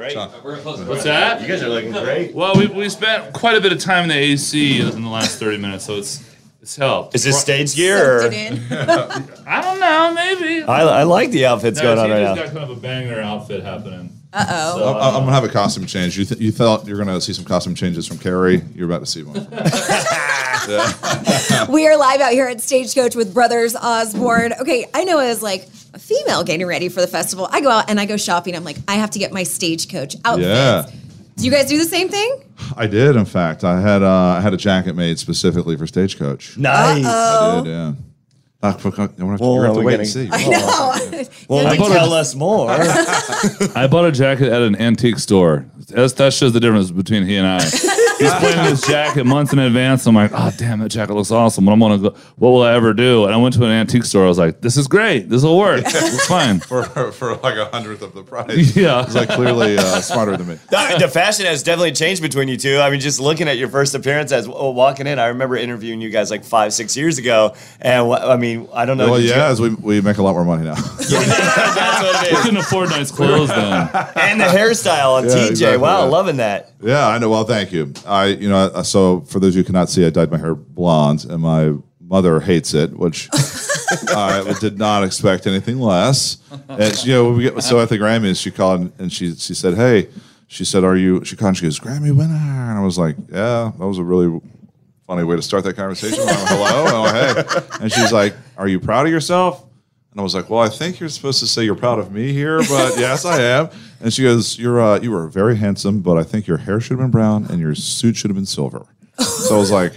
Great. What's that? You guys are looking great. Well, we, we spent quite a bit of time in the AC in the last 30 minutes, so it's it's helped. Is this stage gear? Soaked Or? it in. I don't maybe. I, I like the outfits going on right TJ's now. got kind of a banger outfit happening. Uh oh. So, I'm, I'm gonna have a costume change. You th- you thought you're gonna see some costume changes from Carrie. You're about to see one. We are live out here at Stagecoach with Brothers Osborne. Okay, I know as like a female getting ready for the festival, I go out and I go shopping. I'm like, I have to get my Stagecoach outfits. Yeah. Do you guys do the same thing? I did, in fact. I had uh, I had a jacket made specifically for Stagecoach. Nice. I did, yeah. Uh, we're gonna have to, Well, have to wait getting- and see. I know. Well, I you bought a- tell us more. I bought a jacket at an antique store. That's, that shows the difference between he and I. He's planning this jacket months in advance. I'm like, oh damn, that jacket looks awesome. What I'm gonna go? What will I ever do? And I went to an antique store. I was like, this is great. This will work. It's fine. for, for like a hundredth of the price. Yeah. It's like clearly uh, smarter than me. the, the fashion has definitely changed between you two. I mean, just looking at your first appearance as oh, walking in, I remember interviewing you guys like five, six years ago. And wha- I mean, I don't know. Well, did you- yeah, as we, we make a lot more money now. that's what We is. couldn't afford nice clothes then. And the hairstyle on Yeah, TJ. exactly, wow, yeah. loving that. yeah, I know. Well, thank you. I, you know, so for those of you who cannot see, I dyed my hair blonde, and my mother hates it, which I did not expect anything less. And you know, we get so at the Grammys, she called and she she said, "Hey," she said, "Are you?" She called and she goes, "Grammy winner," and I was like, "Yeah, that was a really." Funny way to start that conversation. I'm Hello, oh, hey, and she's like, "Are you proud of yourself?" And I was like, "Well, I think you're supposed to say you're proud of me here, but yes, I am." And she goes, "You're uh, you were very handsome, but I think your hair should have been brown and your suit should have been silver." So I was like,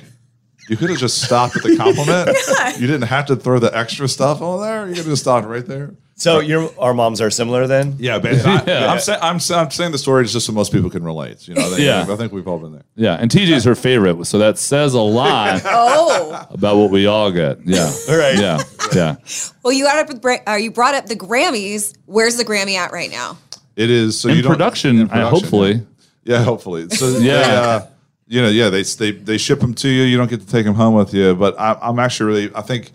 "You could have just stopped at the compliment. You didn't have to throw the extra stuff on there. You could have just stopped right there." So your our moms are similar then? Yeah, but I, am saying I'm, I'm saying the story just so most people can relate. You know, I think, Yeah. I think we've all been there. Yeah, and TJ's her favorite, so that says a lot Oh. about what we all get. Yeah. Right. Yeah. Yeah. Well, you got up with Bra- uh, you brought up the Grammys. Where's the Grammy at right now? It is so In you don't- production, in I- hopefully. Yeah, Yeah, hopefully. So Yeah. yeah, they, uh, you know, yeah, they they they ship them to you. You don't get to take them home with you. But I, I'm actually really, I think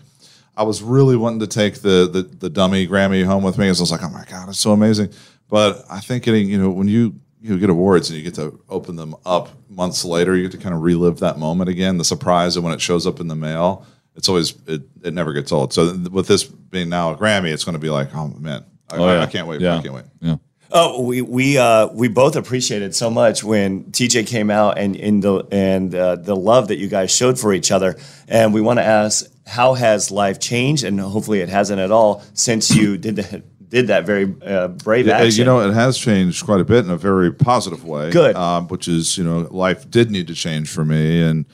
I was really wanting to take the the, the dummy Grammy home with me. Because I was like, oh my god, it's so amazing. But I think getting you know when you you get awards and you get to open them up months later, you get to kind of relive that moment again. The surprise of when it shows up in the mail. It's always it, it never gets old. So with this being now a Grammy, it's going to be like, oh man, I, Oh, I- I can't wait. Yeah. I can't wait. Yeah. Oh, we we uh, we both appreciated so much when TJ came out and in the and uh, the love that you guys showed for each other, and we want to ask how has life changed, and hopefully it hasn't at all since you did that did that very uh, brave Yeah, action. you know, it has changed quite a bit in a very positive way. Good. um, which is you know, life did need to change for me, and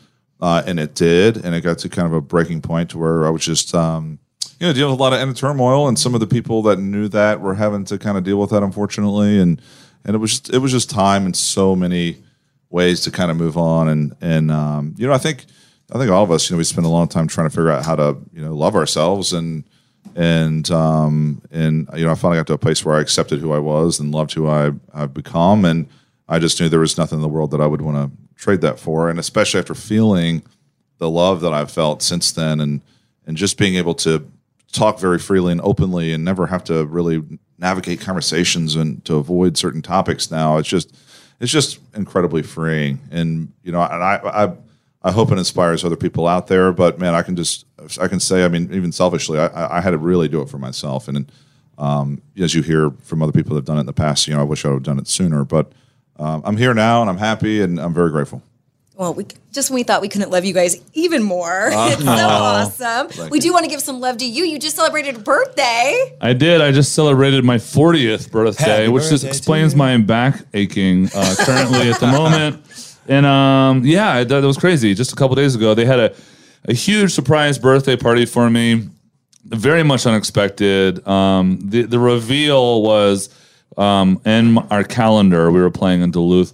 uh, and it did, and it got to kind of a breaking point to where I was just um, you know dealing with a lot of inner turmoil, and some of the people that knew that were having to kind of deal with that, unfortunately, and and it was just, it was just time in so many ways to kind of move on, and and um, you know, I think I think all of us, you know, we spend a long time trying to figure out how to you know love ourselves and and um, and you know I finally got to a place where I accepted who I was and loved who I I've become, and I just knew there was nothing in the world that I would want to trade that for, and especially after feeling the love that I've felt since then, and and just being able to talk very freely and openly, and never have to really navigate conversations and to avoid certain topics. Now it's just it's just incredibly freeing, and you know, and I I I hope it inspires other people out there. But man, I can just I can say, I mean, even selfishly, I- I, had to really do it for myself. And um, as you hear from other people that have done it in the past, you know, I wish I would have done it sooner. But um, I'm here now, and I'm happy, and I'm very grateful. Well, we just when we thought we couldn't love you guys even more. it's so awesome. we do want to give some love to you. You just celebrated a birthday. I did. I just celebrated my 40th birthday, Happy which just birthday explains my back aching uh, currently at the moment. And um, yeah, that, that was crazy. Just a couple days ago, they had a, a huge surprise birthday party for me. Very much unexpected. Um, the the reveal was um, in our calendar. We were playing in Duluth,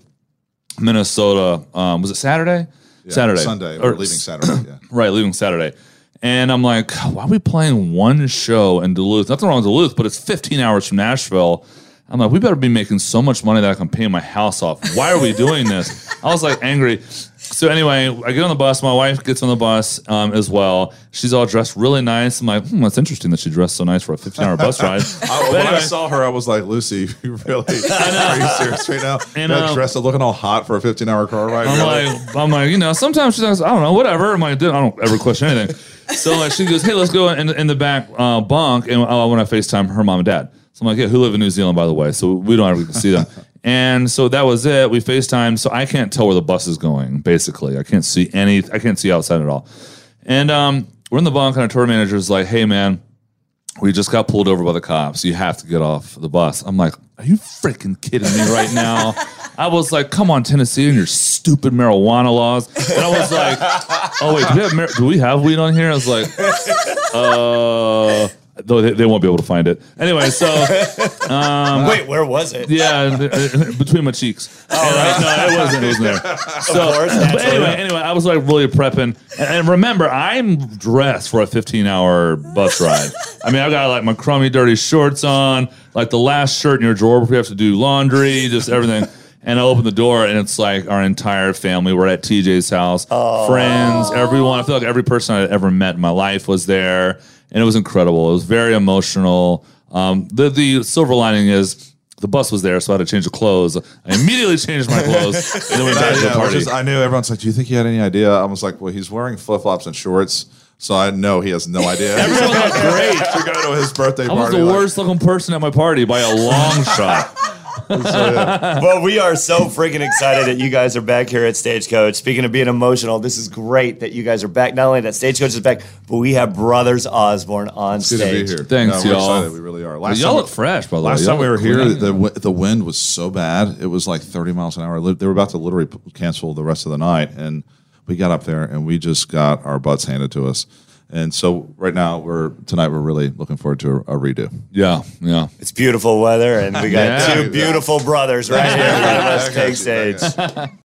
Minnesota. Um, was it Saturday? Yeah, Saturday. Sunday, Or or leaving Saturday. Yeah. Right, leaving Saturday. And I'm like, why are we playing one show in Duluth? Nothing wrong with Duluth, but it's 15 hours from Nashville. I'm like, we better be making so much money that I can pay my house off. Why are we doing this? I was like angry. So anyway, I get on the bus. My wife gets on the bus um, as well. She's all dressed really nice. I'm like, hmm, that's interesting that she dressed so nice for a 15 hour bus ride. I, when I saw her, I was like, Lucie, you really are you serious right now? And, That dressed dress looking all hot for a 15 hour car ride. I'm really? like, I'm like, you know, sometimes she says, I don't know, whatever. I'm like, I don't ever question anything. So like, she goes, hey, let's go in, in the back uh, bunk. And uh, I FaceTime her mom and dad. So I'm like, yeah, who live in New Zealand, by the way. So we don't ever see them. And so that was it. We FaceTime. So I can't tell where the bus is going, basically. I can't see any, I can't see outside at all. And um, we're in the bunk, and our tour manager is like, hey, man, we just got pulled over by the cops. You have to get off the bus. I'm like, are you freaking kidding me right now? I was like, come on, Tennessee, and your stupid marijuana laws. And I was like, oh wait, do we have, mar- do we have weed on here? I was like, uh, though they, they won't be able to find it. Anyway, so Wait, where was it? yeah, uh, between my cheeks. And, uh, no, it wasn't. It wasn't there. So, course, but anyway, anyway, I was like really prepping, and, remember, I'm dressed for a 15 hour bus ride. I mean, I got like my crummy, dirty shorts on, like the last shirt in your drawer before you have to do laundry, just everything. And I open the door, and it's like our entire family. We're at TJ's house, friends, everyone. I feel like every person I'd ever met in my life was there, and it was incredible. It was very emotional. Um, the the silver lining is the bus was there, so I had to change the clothes. I immediately changed my clothes and then went back to the party. just- I knew everyone's like, "Do you think he had any idea?" I was like, "Well, he's wearing flip flops and shorts, so I know he has no idea." Everyone looked great. to go to his birthday I was the like- worst looking person at my party by a long shot. Uh, well, we are so freaking excited that you guys are back here at Stagecoach. Speaking of being emotional, this is great that you guys are back. Not only that Stagecoach is back, but we have Brothers Osborne on Good to be stage. here. Thanks, we're y'all. excited. We really are. Last Y'all time, look fresh, by the way. last time we were here, the the wind was so bad. It was like 30 miles an hour. They were about to literally cancel the rest of the night, and we got up there and we just got our butts handed to us. And so right now, we're tonight we're really looking forward to a, a redo. yeah, yeah. It's beautiful weather, and we got Yeah. two beautiful brothers right here in front of us I take you. I got stage.